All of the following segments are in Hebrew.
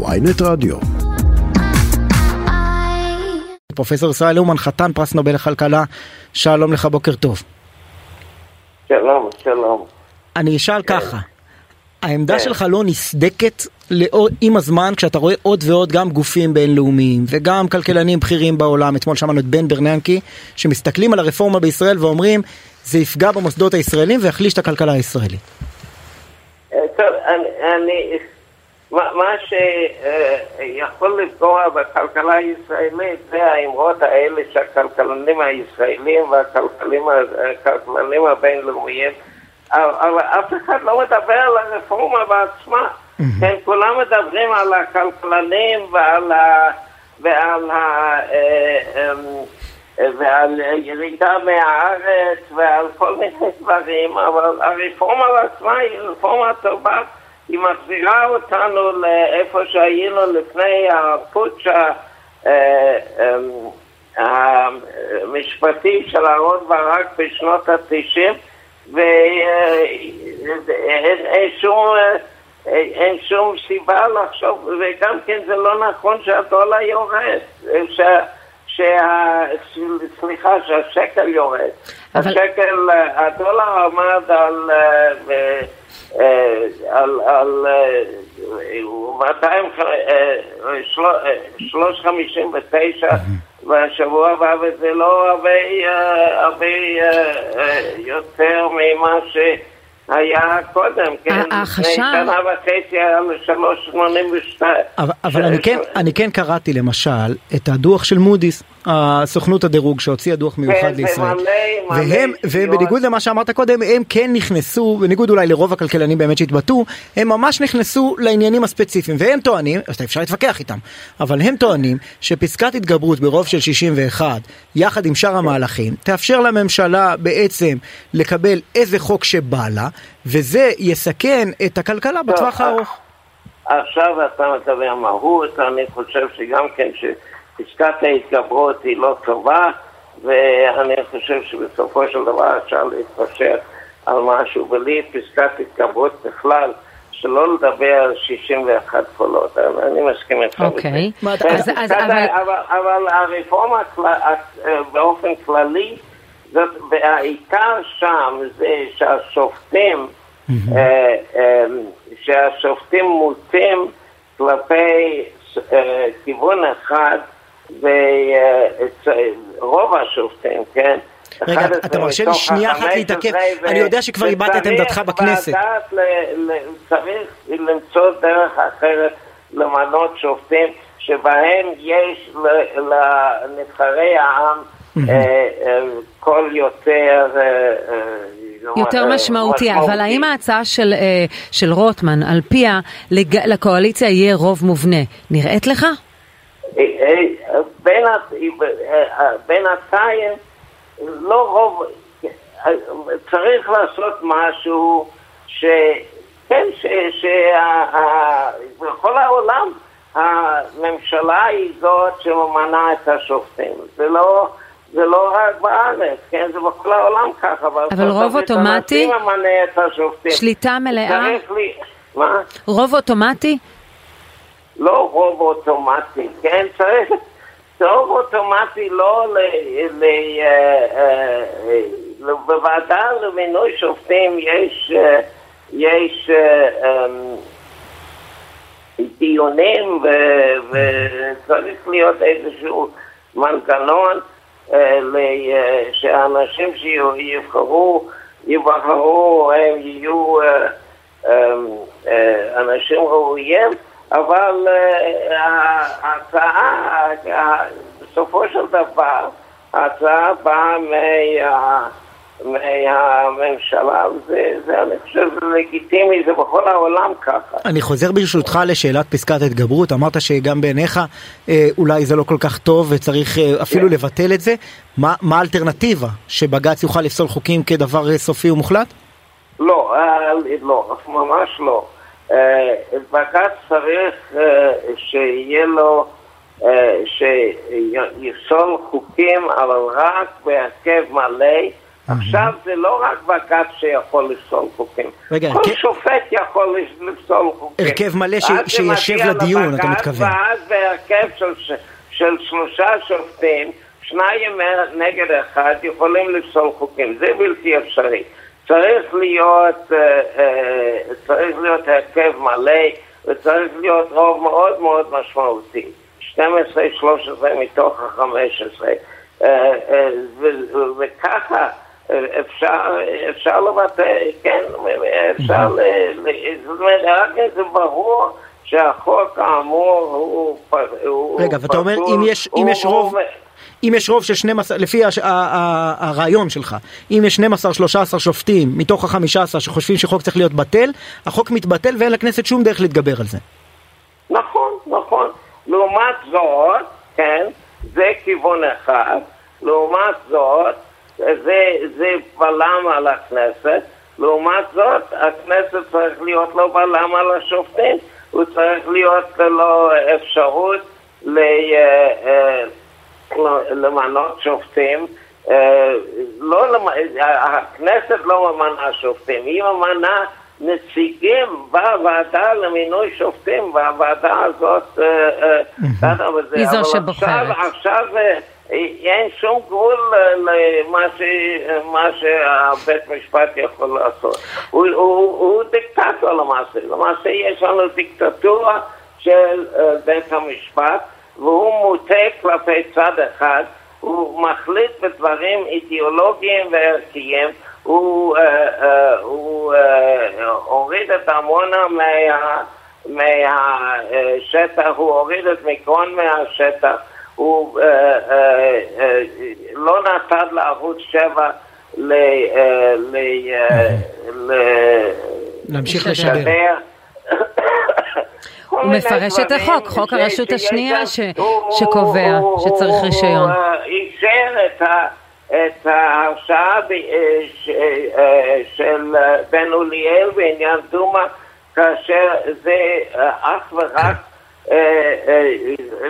ויינט רדיו. פרופסור ישראל אומן, חתן פרס נובל לכלכלה, שלום לך, בוקר טוב. שלום, שלום. אני אשאל ככה, העמדה כן. שלך לא נסדקת לאור, עם הזמן כשאתה רואה עוד ועוד גם גופים בינלאומיים וגם כלכלנים בכירים בעולם, אתמול שמענו את בן ברננקי, שמסתכלים על הרפורמה בישראל ואומרים זה יפגע במוסדות הישראלים ויחליש את הכלכלה הישראלית. אה, טוב, אני, אני מה, שיכול לפגוע בכלכלה הישראלית זה האמרות האלה שהכלכלנים הישראלים והכלכלנים הכלכלנים הבינלאומיים אבל אף אחד לא מדבר על הרפורמה בעצמה. כן, כולם מדברים על הכלכלנים ועל ה... ועל ה... אה, אה, ועל ירידה מהארץ ועל כל מיני דברים, אבל הרפורמה בעצמה היא רפורמה טובה, היא מחזירה אותנו לאיפה שהיינו לפני הפוטש אה, המשפטי של אהרן ברק בשנות התשעים ואין שום... אין שום סיבה לחשוב, וגם כן זה לא נכון שהדולר יורד, שה, סליחה, שהשקל יורד. אבל... השקל, הדולר עמד על, על, על 359 בשבוע הבא, וזה לא הרבה, הרבה יותר ממה ש... היה קודם, כן? החשב... לפני שנה וחצי היה ל-382. אבל, אבל אני, כן, אני כן קראתי למשל את הדוח של מודי'ס, הסוכנות הדירוג שהוציאה דוח מיוחד כן, לישראל. מלא, מלא והם, ובניגוד למה שאמרת קודם, הם כן נכנסו, בניגוד אולי לרוב הכלכלנים באמת שהתבטאו, הם ממש נכנסו לעניינים הספציפיים, והם טוענים, אפשר להתווכח איתם, אבל הם טוענים שפסקת התגברות ברוב של 61, יחד עם שאר המהלכים, תאפשר לממשלה בעצם לקבל איזה חוק שבא לה, וזה יסכן את הכלכלה בטווח הארוך. עכשיו אתה מדבר מהות, אני חושב שגם כן שפסקת ההתגברות היא לא טובה, ואני חושב שבסופו של דבר אפשר להתפשר על משהו, בלי פסקת התגברות בכלל. שלא לדבר על 61 קולות, אני מסכים איתך. אוקיי. בסדר, אבל- הרפורמה כל- באופן כללי, זאת, והעיקר שם זה שהשופטים, אה, אה, שהשופטים מוטים כלפי אה, כיוון אחד, ורוב השופטים, כן? רגע, 11 אתה מרשה לי שנייה אחת ה-15, להתעכב? אני יודע שכבר הבעת את עמדתך בכנסת. צריך למצוא דרך אחרת למנות שופטים שבהם יש ל- לנבחרי העם אה, אה, קול יותר... אה, יותר משמעותי, אבל האם ההצעה של, של רוטמן, על פיה לקואליציה יהיה רוב מובנה, נראית לך? בינתיים לא רוב, אה, צריך לעשות משהו ש... כן, שבכל העולם הממשלה היא זאת שממנה את השופטים. זה לא... זה לא רק בארץ, כן? זה בכל העולם ככה. אבל רוב אוטומטי? שליטה מלאה? לי... מה? רוב אוטומטי? לא רוב אוטומטי, כן? צריך... רוב אוטומטי לא ל... ל... אה, אה, אה, בוועדה למינוי שופטים יש... יש אמ, דיונים ו- וצריך להיות איזשהו מנגנון ל- שהאנשים שיבחרו, יבחרו, הם יהיו אמ, אנשים ראויים, אבל אה, ההצעה, ה- בסופו של דבר, ההצעה באה מה... מהממשלה, זה, אני חושב שזה לגיטימי, זה בכל העולם ככה. אני חוזר ברשותך לשאלת פסקת ההתגברות, אמרת שגם בעיניך אה, אולי זה לא כל כך טוב וצריך אה, אפילו כן. לבטל את זה. מה, מה האלטרנטיבה? שבג"ץ יוכל לפסול חוקים כדבר אה, סופי ומוחלט? לא, אה, לא, ממש לא. אה, בג"ץ צריך אה, שיהיה לו, אה, שיפסול חוקים, אבל רק בהרכב מלא עכשיו זה לא רק בג"ץ שיכול לפסול חוקים, רגע, כל הרכב- שופט יכול לפסול חוקים. הרכב מלא ש- שישב לדיון, אתה לבג"ץ, מתכוון. ואז בהרכב של, ש- של שלושה שופטים, שניים נגד אחד יכולים לפסול חוקים, זה בלתי אפשרי. צריך להיות, אה, אה, צריך להיות הרכב מלא וצריך להיות רוב מאוד מאוד משמעותי. 12-13 מתוך ה-15. אה, וככה אפשר, אפשר לבטא, כן, אפשר, ל- זאת אומרת, רק אם זה ברור שהחוק האמור הוא... רגע, ואתה אומר, אם יש- רוב- אם יש רוב של 12, לפי הש- ה- ה- הרעיון שלך, אם יש 12-13 שופטים מתוך ה-15 שחושבים שחוק צריך להיות בטל, החוק מתבטל ואין לכנסת שום דרך להתגבר על זה. נכון, נכון. לעומת זאת, כן, זה כיוון אחד. לעומת זאת, זה, זה בלם על הכנסת. לעומת זאת, הכנסת צריך להיות לו בלם על השופטים. הוא צריך להיות לו אפשרות ל, אה, אה, למנות שופטים. אה, לא, למ- הכנסת לא ממנה שופטים, היא ממנה נציגים בוועדה למינוי שופטים, והוועדה הזאת, אה, אה. היא זו שבוחרת. עכשיו, עכשיו אה, אין שום גבול אה, למה שהבית משפט יכול לעשות. הוא, הוא, הוא דיקטטור למעשה, למעשה יש לנו דיקטטורה של אה, בית המשפט, והוא מוטה כלפי צד אחד, הוא מחליט בדברים אידיאולוגיים וערכיים, הוא, אה, אה, הוא אה, הוריד את עמונה מה... מהשטח, הוא הוריד את מיקרון מהשטח, הוא אה, אה, אה, לא נתן לערוץ 7 ל... ל... אה, ל- להמשיך לשדר. כל הוא מיני מפרש את דברים החוק, חוק הרשות השנייה ש- הוא- שקובע הוא- שצריך הוא- רישיון. הוא אישר את ה- את ההרשעה ב- אה, ש- אה, של אה, בן אוליאל בעניין דומא, כאשר זה אך ורק אה,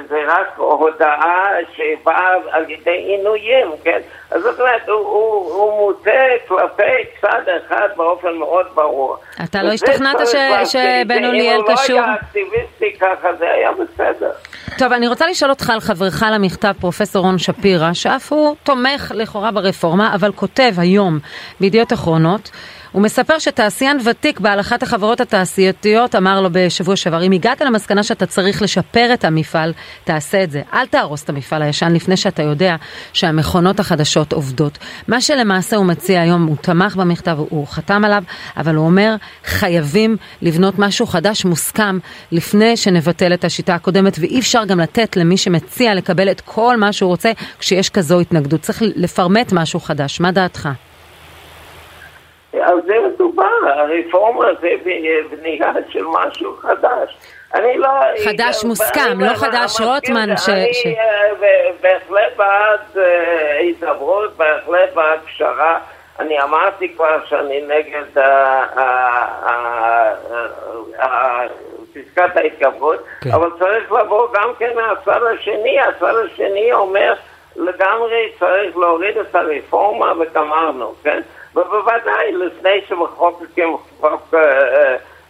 זה רק הודעה שבאה על ידי עינויים, כן? אז זאת אומרת, הוא- הוא הוא מוטה כלפי צד אחד באופן מאוד ברור. אתה לא השתכנעת ש- להפסיק. שבן אוליאל אם הוא קשור? לא היה אקטיביסטי ככה, זה היה בסדר. טוב, אני רוצה לשאול אותך על חברך למכתב, פרופסור רון שפירא, שאף הוא תומך לכאורה ברפורמה, אבל כותב היום בידיעות אחרונות, הוא מספר שתעשיין ותיק בעל אחת החברות התעשייתיות אמר לו בשבוע שעבר, אם הגעת למסקנה שאתה צריך לשפר את המפעל, תעשה את זה. אל תהרוס את המפעל הישן לפני שאתה יודע שהמכונות החדשות עובדות. מה שלמעשה הוא מציע היום, הוא תמך במכתב, הוא, חתם עליו, אבל הוא אומר, חייבים לבנות משהו חדש מוסכם לפני שנבטל את השיטה הקודמת, ואי אפשר גם לתת למי שמציע לקבל את כל מה שהוא רוצה כשיש כזו התנגדות. צריך לפרמט משהו חדש. מה דעתך? על זה מדובר, הרפורמה זה בנייה של משהו חדש. אני לא... חדש אני- מוסכם, לא אני חדש רוטמן ש- אני ש- אה, בהחלט בעד אה, הידברות, בהחלט בעד פשרה. אני אמרתי כבר שאני נגד ה- ה- ה- ה- פסקת ההתגברות, כן. אבל צריך לבוא גם כן מהצד השני. הצד השני אומר לגמרי צריך להוריד את הרפורמה וגמרנו, כן? ובוודאי לפני שמחוקקים חוק אה,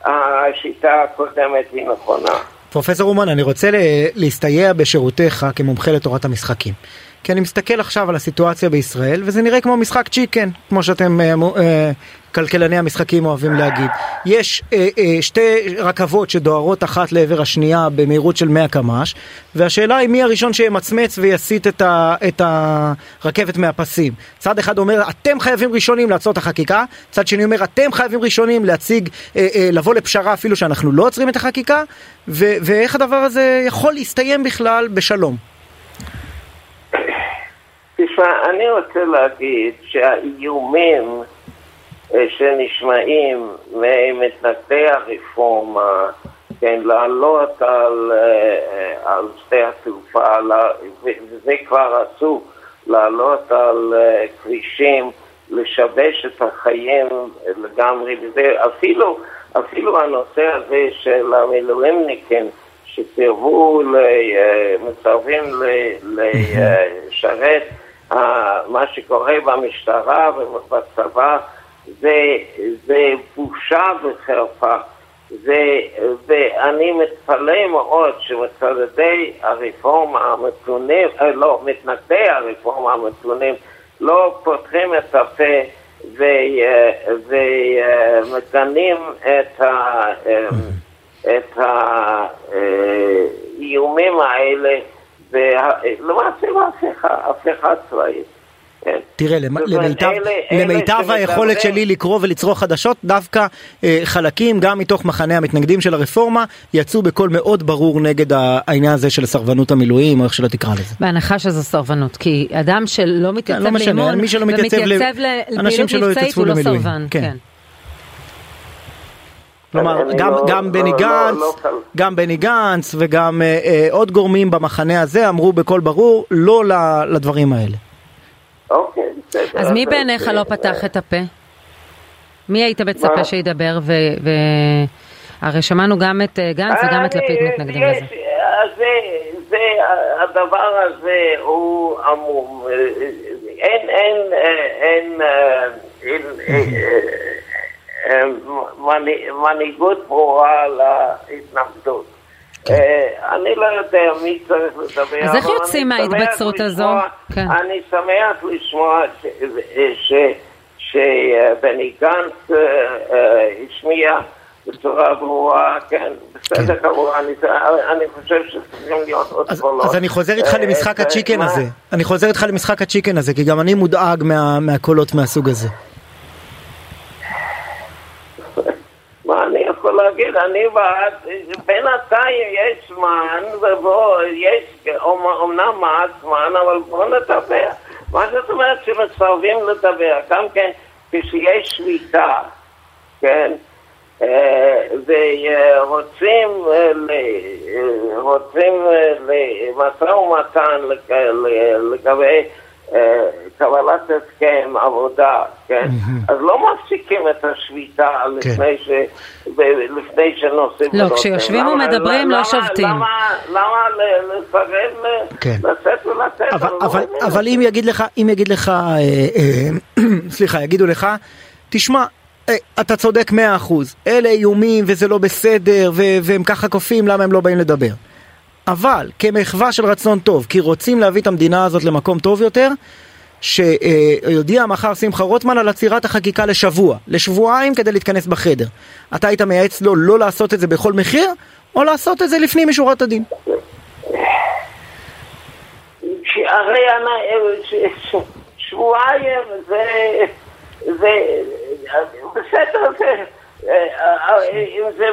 אה, השיטה הקודמת היא נכונה. פרופסור אומן, אני רוצה להסתייע בשירותיך כמומחה לתורת המשחקים. כי אני מסתכל עכשיו על הסיטואציה בישראל, וזה נראה כמו משחק צ'יקן, כמו שאתם אה, אה, כלכלני המשחקים אוהבים להגיד. יש אה, אה, שתי רכבות שדוהרות אחת לעבר השנייה במהירות של 100 קמ"ש, והשאלה היא מי הראשון שימצמץ ויסיט את, ה, את הרכבת מהפסים. צד אחד אומר, אתם חייבים ראשונים לעצור את החקיקה, צד שני אומר, אתם חייבים ראשונים להציג, אה, אה, לבוא לפשרה אפילו שאנחנו לא עוצרים את החקיקה, ו, ואיך הדבר הזה יכול להסתיים בכלל בשלום. תשמע, אני רוצה להגיד שהאיומים אה, שנשמעים ממתנגדי הרפורמה, כן, לעלות על, אה, על שדה התעופה, וזה כבר עשו, לעלות על אה, כבישים, לשבש את החיים לגמרי, וזה אפילו, אפילו הנושא הזה של המילואימניקים שסירבו, מסרבים לשרת, מה שקורה במשטרה ובצבא זה, זה בושה וחרפה. זה, ואני מתפלא מאוד שמצדדי הרפורמה המתונים, אה, לא, מתנגדי הרפורמה המתונים לא פותחים את הפה ומגנים את, ה, את האיומים האלה ולמעשה בהפיכה צבאית. כן. תראה, למיטב, למיטב היכולת שלי לקרוא ולצרוך חדשות, דווקא אה, חלקים, גם מתוך מחנה המתנגדים של הרפורמה, יצאו בקול מאוד ברור נגד העניין הזה של סרבנות המילואים, או איך שלא תקרא לזה. בהנחה שזו סרבנות, כי אדם שלא כן, מתייצב כן, לא לאימון, ומתייצב לפעילות מבצעית הוא לא סרבן. כן. כלומר, גם, לא, גם בני לא, גנץ, לא, לא גם בני גנץ וגם אה, אה, עוד גורמים במחנה הזה אמרו בקול ברור לא לדברים האלה. אוקיי, בסדר. אז מי בעיניך לא פתח את הפה? מי היית מצפה שידבר? הרי שמענו גם את אה, גנץ וגם את לפיד מתנגדים לזה. זה, הדבר הזה הוא עמום. אין, אין, אין, אין, מנהיגות ברורה להתנגדות. כן. אה, אני לא יודע מי צריך לדבר. אז איך יוצאים מההתבצרות הזו? כן. אני שמח לשמוע שבני גנץ אה, אה, השמיע בצורה ברורה, כן, בסדר כן. כמובן, אני חושב שצריכים להיות עוד קולות. אז אני חוזר איתך למשחק הצ'יקן הזה. אני חוזר איתך למשחק הצ'יקן הזה, כי גם אני מודאג מהקולות מהסוג הזה. יכול להגיד, אני בעד, בינתיים יש זמן, ובוא, יש אומנם מעט זמן, אבל בוא נדבר. מה זאת אומרת שמסרבים לדבר? גם כן, כשיש שליטה, כן? אה, ורוצים אה, רוצים למשא ומתן לגבי קבלת הסכם עבודה, כן? אז לא מפסיקים את השביתה כן. לפני שנוסעים. לא, כשיושבים ומדברים לא שובתים. למה לסרב כן. לצאת ולתת? לא אבל אם יגיד לך, אם יגיד לך, אה, אה, סליחה, יגידו לך, תשמע, אה, אתה צודק מאה אחוז, אלה איומים וזה לא בסדר והם ככה קופים, למה הם לא באים לדבר? אבל כמחווה של רצון טוב, כי רוצים להביא את המדינה הזאת למקום טוב יותר, שיודיע מחר שמחה רוטמן על עצירת החקיקה לשבוע, לשבועיים כדי להתכנס בחדר. אתה היית מייעץ לו לא לעשות את זה בכל מחיר, או לעשות את זה לפנים משורת הדין? הרי שבועיים זה, זה, בסדר, זה אם זה,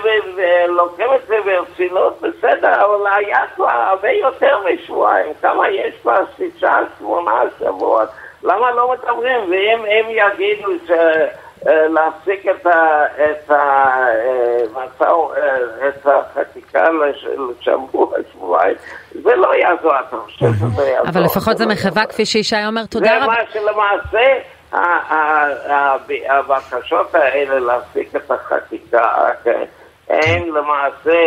לוקחים את זה ברצינות, בסדר, אבל היה כבר הרבה יותר משבועיים. כמה יש כבר? שישה, שמונה שבועות. למה לא מדברים? ואם הם יגידו ש... להפסיק את החקיקה לשבוע, שבועיים, זה לא יעזור, אתה חושב שזה יעזור. אבל לפחות זה מחווה, כפי שישי אומר, תודה רבה. זה מה שלמעשה... הבקשות האלה להפסיק את החקיקה הם למעשה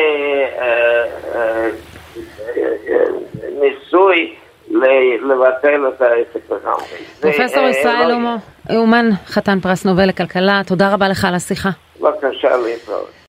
אה, אה, ניסוי לבטל את העסק לגמרי. פרופסור ישראל אומן, חתן פרס נובל לכלכלה, תודה רבה לך על השיחה. בבקשה להתראות.